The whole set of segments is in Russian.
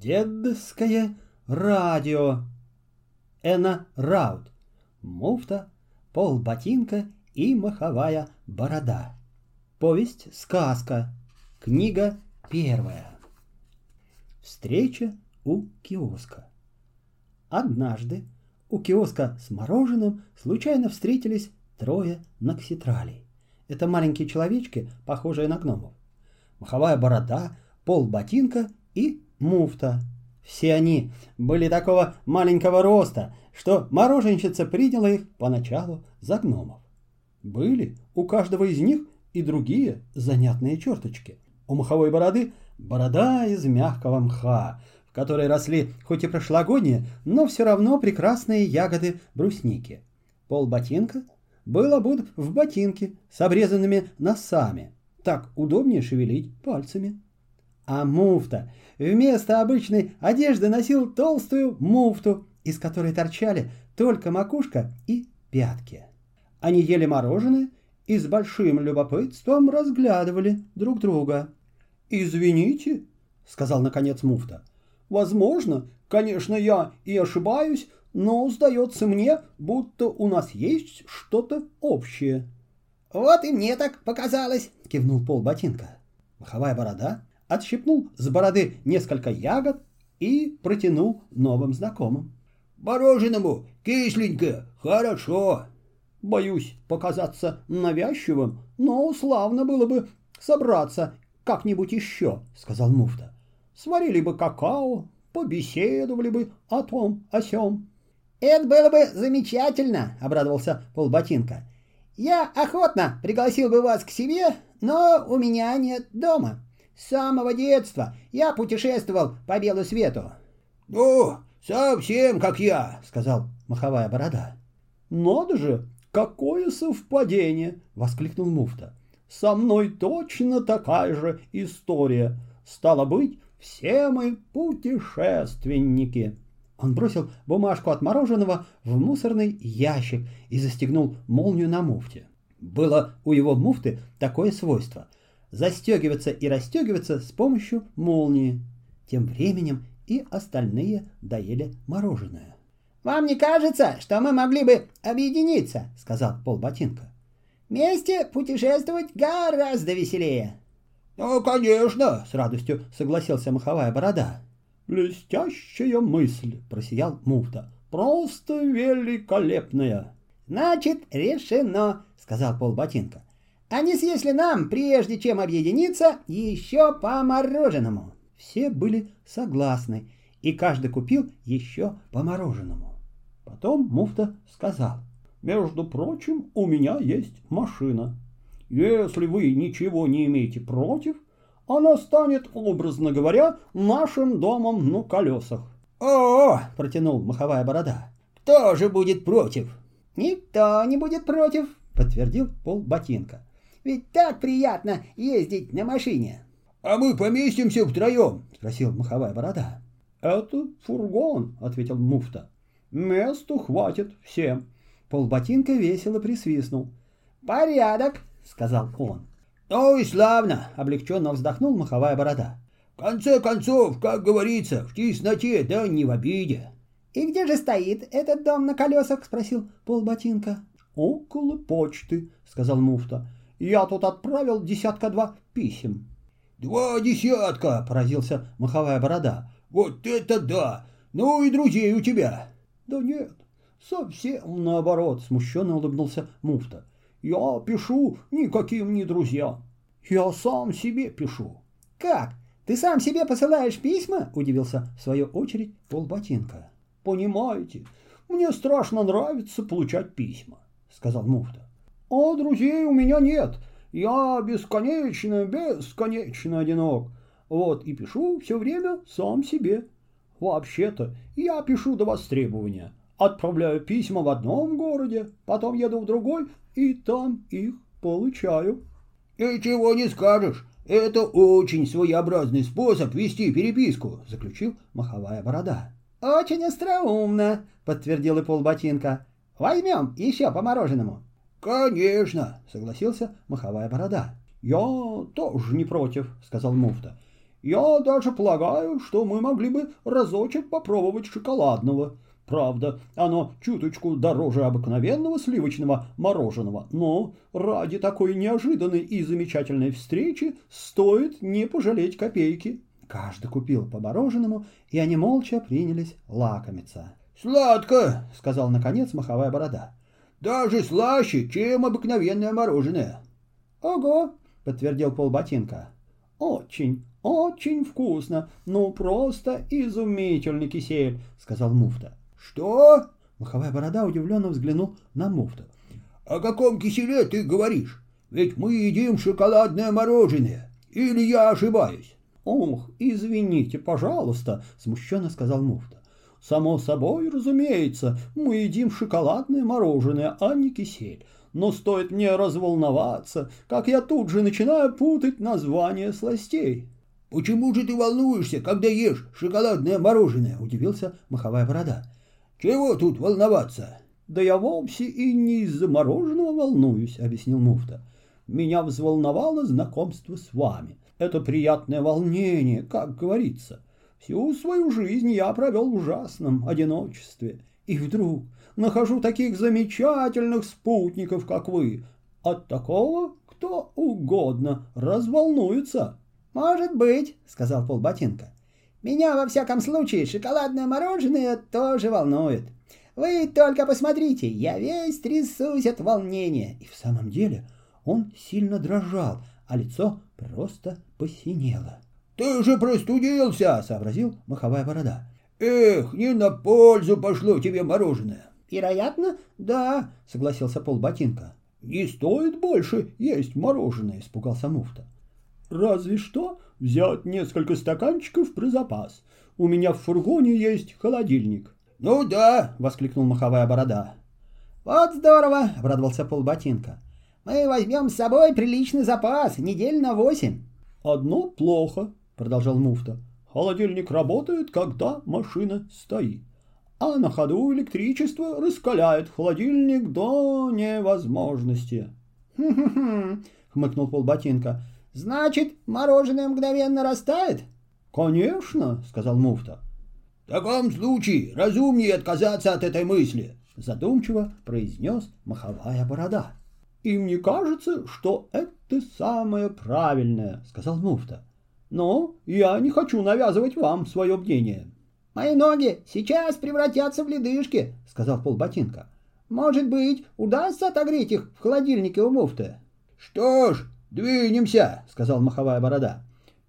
Дедское радио. Эна Раут. Муфта, полботинка и маховая борода. Повесть-сказка. Книга первая. Встреча у киоска. Однажды у киоска с мороженым случайно встретились трое накситралей. Это маленькие человечки, похожие на гномов. Маховая борода, пол ботинка и муфта. Все они были такого маленького роста, что мороженщица приняла их поначалу за гномов. Были у каждого из них и другие занятные черточки. У маховой бороды борода из мягкого мха, в которой росли хоть и прошлогодние, но все равно прекрасные ягоды брусники. Пол ботинка был обут в ботинки с обрезанными носами. Так удобнее шевелить пальцами. А муфта вместо обычной одежды носил толстую муфту, из которой торчали только макушка и пятки. Они ели мороженое и с большим любопытством разглядывали друг друга. «Извините», — сказал наконец муфта, — «возможно, конечно, я и ошибаюсь, но сдается мне, будто у нас есть что-то общее». «Вот и мне так показалось», — кивнул пол ботинка. Маховая борода отщипнул с бороды несколько ягод и протянул новым знакомым. «Мороженому кисленько, хорошо!» «Боюсь показаться навязчивым, но славно было бы собраться как-нибудь еще», — сказал муфта. «Сварили бы какао, побеседовали бы о том, о сём». «Это было бы замечательно», — обрадовался полботинка. «Я охотно пригласил бы вас к себе, но у меня нет дома. С самого детства я путешествовал по белу свету. «Ну, совсем как я», — сказал маховая борода. «Надо же, какое совпадение!» — воскликнул муфта. «Со мной точно такая же история. Стало быть, все мы путешественники». Он бросил бумажку от мороженого в мусорный ящик и застегнул молнию на муфте. Было у его муфты такое свойство — застегиваться и расстегиваться с помощью молнии. Тем временем и остальные доели мороженое. «Вам не кажется, что мы могли бы объединиться?» — сказал полботинка. «Вместе путешествовать гораздо веселее». «Ну, конечно!» — с радостью согласился маховая борода. «Блестящая мысль!» — просиял муфта. «Просто великолепная!» «Значит, решено!» — сказал полботинка. А не съесть нам, прежде чем объединиться, еще по мороженому?» Все были согласны, и каждый купил еще по мороженому. Потом муфта сказал, «Между прочим, у меня есть машина. Если вы ничего не имеете против, она станет, образно говоря, нашим домом на колесах». «О!» — протянул маховая борода. «Кто же будет против?» «Никто не будет против», — подтвердил пол ботинка. Ведь так приятно ездить на машине. — А мы поместимся втроем? — спросил маховая борода. — Это фургон, — ответил муфта. — Месту хватит всем. Полботинка весело присвистнул. — Порядок, — сказал он. — Ну и славно, — облегченно вздохнул маховая борода. — В конце концов, как говорится, в тесноте, да не в обиде. — И где же стоит этот дом на колесах? — спросил полботинка. — Около почты, — сказал муфта. Я тут отправил десятка-два писем. «Два десятка!» — поразился маховая борода. «Вот это да! Ну и друзей у тебя!» «Да нет, совсем наоборот!» — смущенно улыбнулся муфта. «Я пишу никаким не друзьям. Я сам себе пишу». «Как? Ты сам себе посылаешь письма?» — удивился в свою очередь полботинка. «Понимаете, мне страшно нравится получать письма», — сказал муфта. А друзей у меня нет. Я бесконечно, бесконечно одинок. Вот и пишу все время сам себе. Вообще-то я пишу до востребования. Отправляю письма в одном городе, потом еду в другой и там их получаю. И чего не скажешь. Это очень своеобразный способ вести переписку, заключил маховая борода. Очень остроумно, подтвердил и полботинка. Возьмем еще по мороженому. «Конечно!» — согласился маховая борода. «Я тоже не против», — сказал муфта. Я даже полагаю, что мы могли бы разочек попробовать шоколадного. Правда, оно чуточку дороже обыкновенного сливочного мороженого, но ради такой неожиданной и замечательной встречи стоит не пожалеть копейки. Каждый купил по мороженому, и они молча принялись лакомиться. «Сладко!» — сказал наконец маховая борода. «Даже слаще, чем обыкновенное мороженое». «Ого!» — подтвердил полботинка. «Очень, очень вкусно, ну просто изумительный кисель», — сказал муфта. «Что?» Маховая борода удивленно взглянул на муфту. «О каком киселе ты говоришь? Ведь мы едим шоколадное мороженое. Или я ошибаюсь?» «Ох, извините, пожалуйста», — смущенно сказал муфта. «Само собой, разумеется, мы едим шоколадное мороженое, а не кисель. Но стоит мне разволноваться, как я тут же начинаю путать названия сластей». «Почему же ты волнуешься, когда ешь шоколадное мороженое?» — удивился маховая борода. Чего тут волноваться? Да я вовсе и не из-за мороженого волнуюсь, объяснил муфта. Меня взволновало знакомство с вами. Это приятное волнение, как говорится. Всю свою жизнь я провел в ужасном одиночестве. И вдруг нахожу таких замечательных спутников, как вы. От такого кто угодно разволнуется. «Может быть», — сказал полботинка. Меня, во всяком случае, шоколадное мороженое тоже волнует. Вы только посмотрите, я весь трясусь от волнения. И в самом деле он сильно дрожал, а лицо просто посинело. «Ты же простудился!» — сообразил маховая борода. «Эх, не на пользу пошло тебе мороженое!» «Вероятно, да», — согласился полботинка. «Не стоит больше есть мороженое», — испугался муфта. «Разве что взять несколько стаканчиков про запас. У меня в фургоне есть холодильник». «Ну да!» — воскликнул маховая борода. «Вот здорово!» — обрадовался полботинка. «Мы возьмем с собой приличный запас, недель на восемь». «Одно плохо», — продолжал муфта. «Холодильник работает, когда машина стоит, а на ходу электричество раскаляет холодильник до невозможности». «Хм-хм-хм», — хмыкнул полботинка. Значит, мороженое мгновенно растает? Конечно, сказал муфта. В таком случае разумнее отказаться от этой мысли, задумчиво произнес маховая борода. И мне кажется, что это самое правильное, сказал муфта. Но я не хочу навязывать вам свое мнение. Мои ноги сейчас превратятся в ледышки, сказал полботинка. Может быть, удастся отогреть их в холодильнике у муфты? Что ж, «Двинемся», — сказал маховая борода.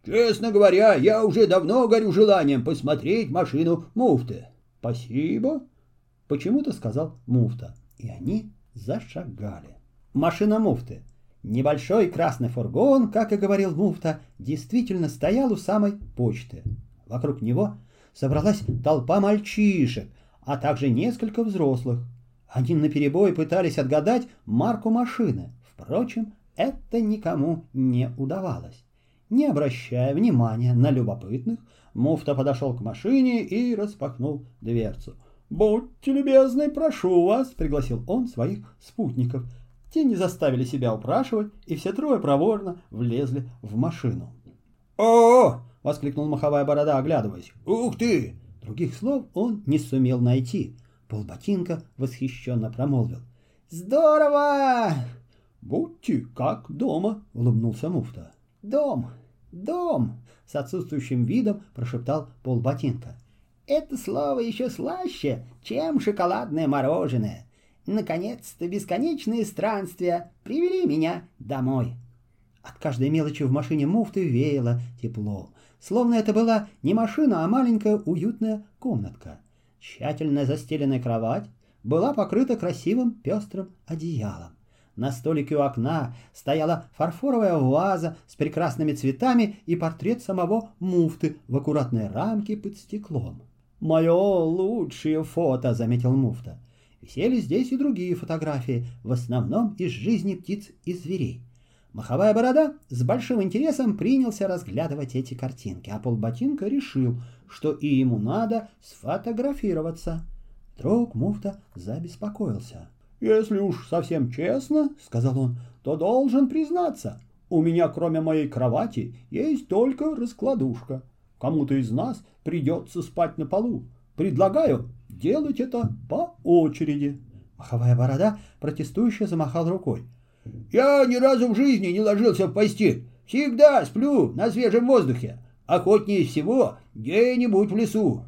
«Честно говоря, я уже давно горю желанием посмотреть машину муфты». «Спасибо», — почему-то сказал муфта, и они зашагали. Машина муфты. Небольшой красный фургон, как и говорил муфта, действительно стоял у самой почты. Вокруг него собралась толпа мальчишек, а также несколько взрослых. Они наперебой пытались отгадать марку машины. Впрочем, это никому не удавалось. Не обращая внимания на любопытных, муфта подошел к машине и распахнул дверцу. «Будьте любезны, прошу вас», — пригласил он своих спутников. Те не заставили себя упрашивать, и все трое проворно влезли в машину. «О!» — воскликнул маховая борода, оглядываясь. «Ух ты!» Других слов он не сумел найти. Полботинка восхищенно промолвил. «Здорово!» «Будьте как дома», — улыбнулся муфта. «Дом, дом», — с отсутствующим видом прошептал полботинка. «Это слово еще слаще, чем шоколадное мороженое. Наконец-то бесконечные странствия привели меня домой». От каждой мелочи в машине муфты веяло тепло, словно это была не машина, а маленькая уютная комнатка. Тщательно застеленная кровать была покрыта красивым пестрым одеялом. На столике у окна стояла фарфоровая ваза с прекрасными цветами и портрет самого муфты в аккуратной рамке под стеклом. «Мое лучшее фото», — заметил муфта. Висели здесь и другие фотографии, в основном из жизни птиц и зверей. Маховая борода с большим интересом принялся разглядывать эти картинки, а полботинка решил, что и ему надо сфотографироваться. Вдруг муфта забеспокоился. «Если уж совсем честно, — сказал он, — то должен признаться, У меня, кроме моей кровати, есть только раскладушка. Кому-то из нас придется спать на полу. Предлагаю делать это по очереди. Маховая борода протестующе замахал рукой. «Я ни разу в жизни не ложился в постель. Всегда сплю на свежем воздухе. Охотнее всего где-нибудь в лесу».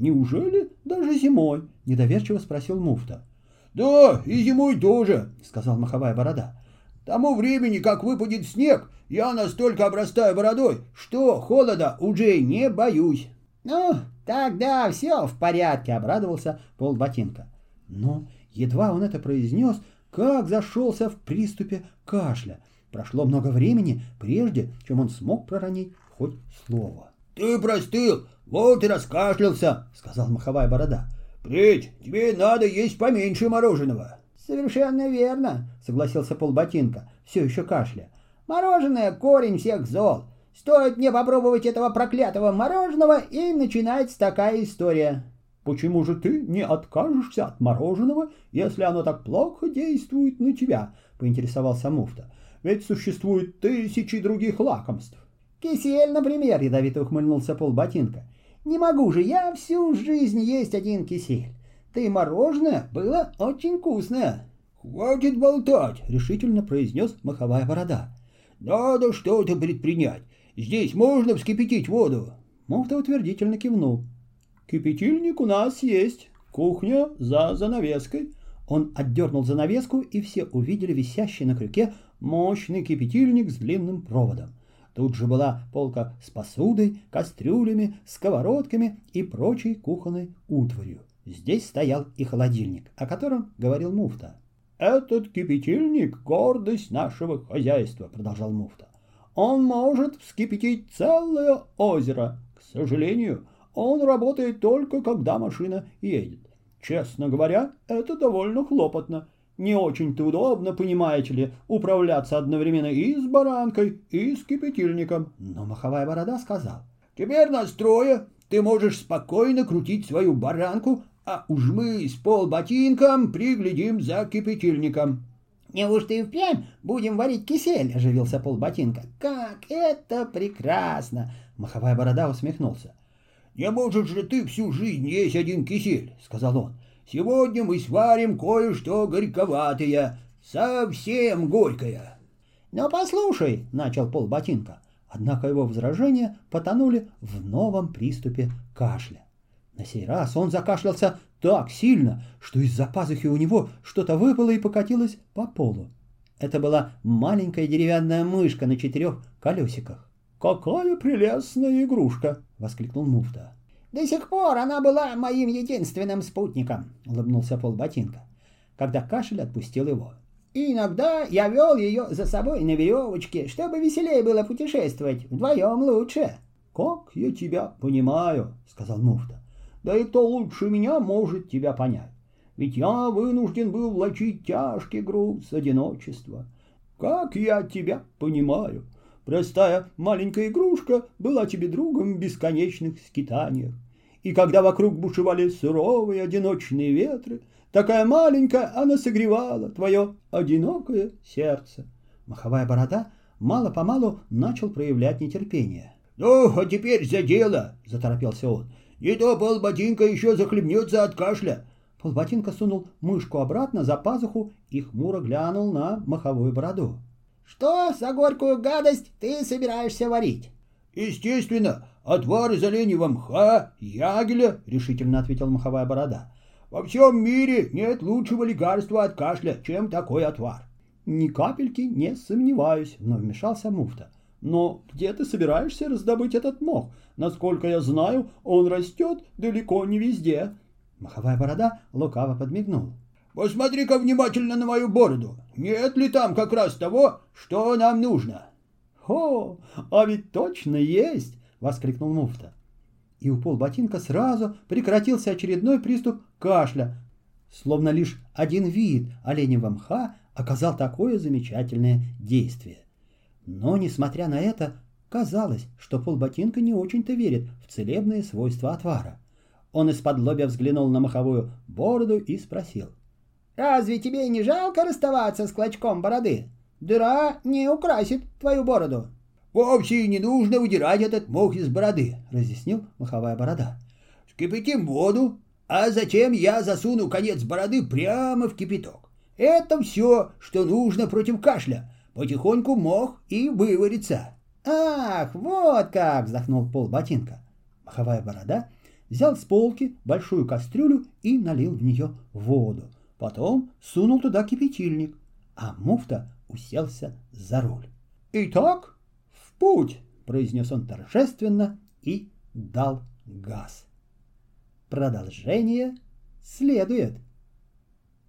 «Неужели даже зимой?» – недоверчиво спросил муфта. «Да, и зимой тоже», — сказал маховая борода. «Тому времени, как выпадет снег, я настолько обрастаю бородой, что холода уже не боюсь». «Ну, тогда все в порядке», — обрадовался полботинка. Но едва он это произнес, как зашелся в приступе кашля. Прошло много времени, прежде чем он смог проронить хоть слово. «Ты простыл, вот и раскашлялся», — сказал маховая борода. «Впредь тебе надо есть поменьше мороженого». «Совершенно верно», — согласился полботинка, все еще кашля. «Мороженое — корень всех зол. Стоит мне попробовать этого проклятого мороженого, и начинается такая история». «Почему же ты не откажешься от мороженого, если оно так плохо действует на тебя?» — поинтересовался муфта. «Ведь существует тысячи других лакомств». «Кисель, например», — ядовито ухмыльнулся полботинка. Не могу же я всю жизнь есть один кисель. Ты мороженое было очень вкусное. Хватит болтать, решительно произнес маховая борода. Надо что-то предпринять. Здесь можно вскипятить воду. Муфта утвердительно кивнул. Кипятильник у нас есть. Кухня за занавеской. Он отдернул занавеску, и все увидели висящий на крюке мощный кипятильник с длинным проводом. Тут же была полка с посудой, кастрюлями, сковородками и прочей кухонной утварью. Здесь стоял и холодильник, о котором говорил муфта. «Этот кипятильник — гордость нашего хозяйства», — продолжал муфта. «Он может вскипятить целое озеро. К сожалению, он работает только, когда машина едет. Честно говоря, это довольно хлопотно. Не очень-то удобно, понимаете ли, управляться одновременно и с баранкой, и с кипятильником. Но маховая борода сказал. Теперь настроя, ты можешь спокойно крутить свою баранку, а уж мы с полботинком приглядим за кипятильником. «Неужто и впрямь будем варить кисель?» – оживился полботинка. «Как это прекрасно!» – маховая борода усмехнулся. «Не можешь же ты всю жизнь есть один кисель!» – сказал он. Сегодня мы сварим кое-что горьковатое, совсем горькое. Но послушай, начал Пол Ботинка, однако его возражения потонули в новом приступе кашля. На сей раз он закашлялся так сильно, что из-за пазухи у него что-то выпало и покатилось по полу. Это была маленькая деревянная мышка на четырех колесиках. «Какая прелестная игрушка!» — воскликнул муфта. До сих пор она была моим единственным спутником, улыбнулся полботинка, когда кашель отпустил его. И иногда я вел ее за собой на веревочке, чтобы веселее было путешествовать. Вдвоем лучше. Как я тебя понимаю, сказал муфта. Да и кто лучше меня может тебя понять. Ведь я вынужден был влачить тяжкий груз одиночества. Как я тебя понимаю. Простая маленькая игрушка была тебе другом в бесконечных скитаниях. И когда вокруг бушевали суровые одиночные ветры, такая маленькая она согревала твое одинокое сердце. Маховая борода мало-помалу начал проявлять нетерпение. «Ну, а теперь за дело!» — заторопился он. «Не то полботинка еще захлебнется от кашля!» Полботинка сунул мышку обратно за пазуху и хмуро глянул на маховую бороду. «Что за горькую гадость ты собираешься варить?» «Естественно, отвар из оленьего мха, ягеля», — решительно ответил маховая борода. «Во всем мире нет лучшего лекарства от кашля, чем такой отвар». «Ни капельки не сомневаюсь», — вновь вмешался муфта. «Но где ты собираешься раздобыть этот мох? Насколько я знаю, он растет далеко не везде». Маховая борода лукаво подмигнул. «Посмотри-ка внимательно на мою бороду. Нет ли там как раз того, что нам нужно?» «О, а ведь точно есть!» — воскликнул муфта. И у полботинка сразу прекратился очередной приступ кашля, словно лишь один вид оленевого мха оказал такое замечательное действие. Но, несмотря на это, казалось, что полботинка не очень-то верит в целебные свойства отвара. Он из-под лобя взглянул на маховую бороду и спросил. «Разве тебе не жалко расставаться с клочком бороды? Дыра не украсит твою бороду. Вовсе не нужно выдирать этот мох из бороды, разъяснил маховая борода. Скипятим воду, а затем я засуну конец бороды прямо в кипяток. Это все, что нужно против кашля. Потихоньку мох и выварится. Ах, вот как, вздохнул пол ботинка. Маховая борода взял с полки большую кастрюлю и налил в нее воду. Потом сунул туда кипятильник, а муфта уселся за руль. «Итак, в путь!» — произнес он торжественно и дал газ. Продолжение следует.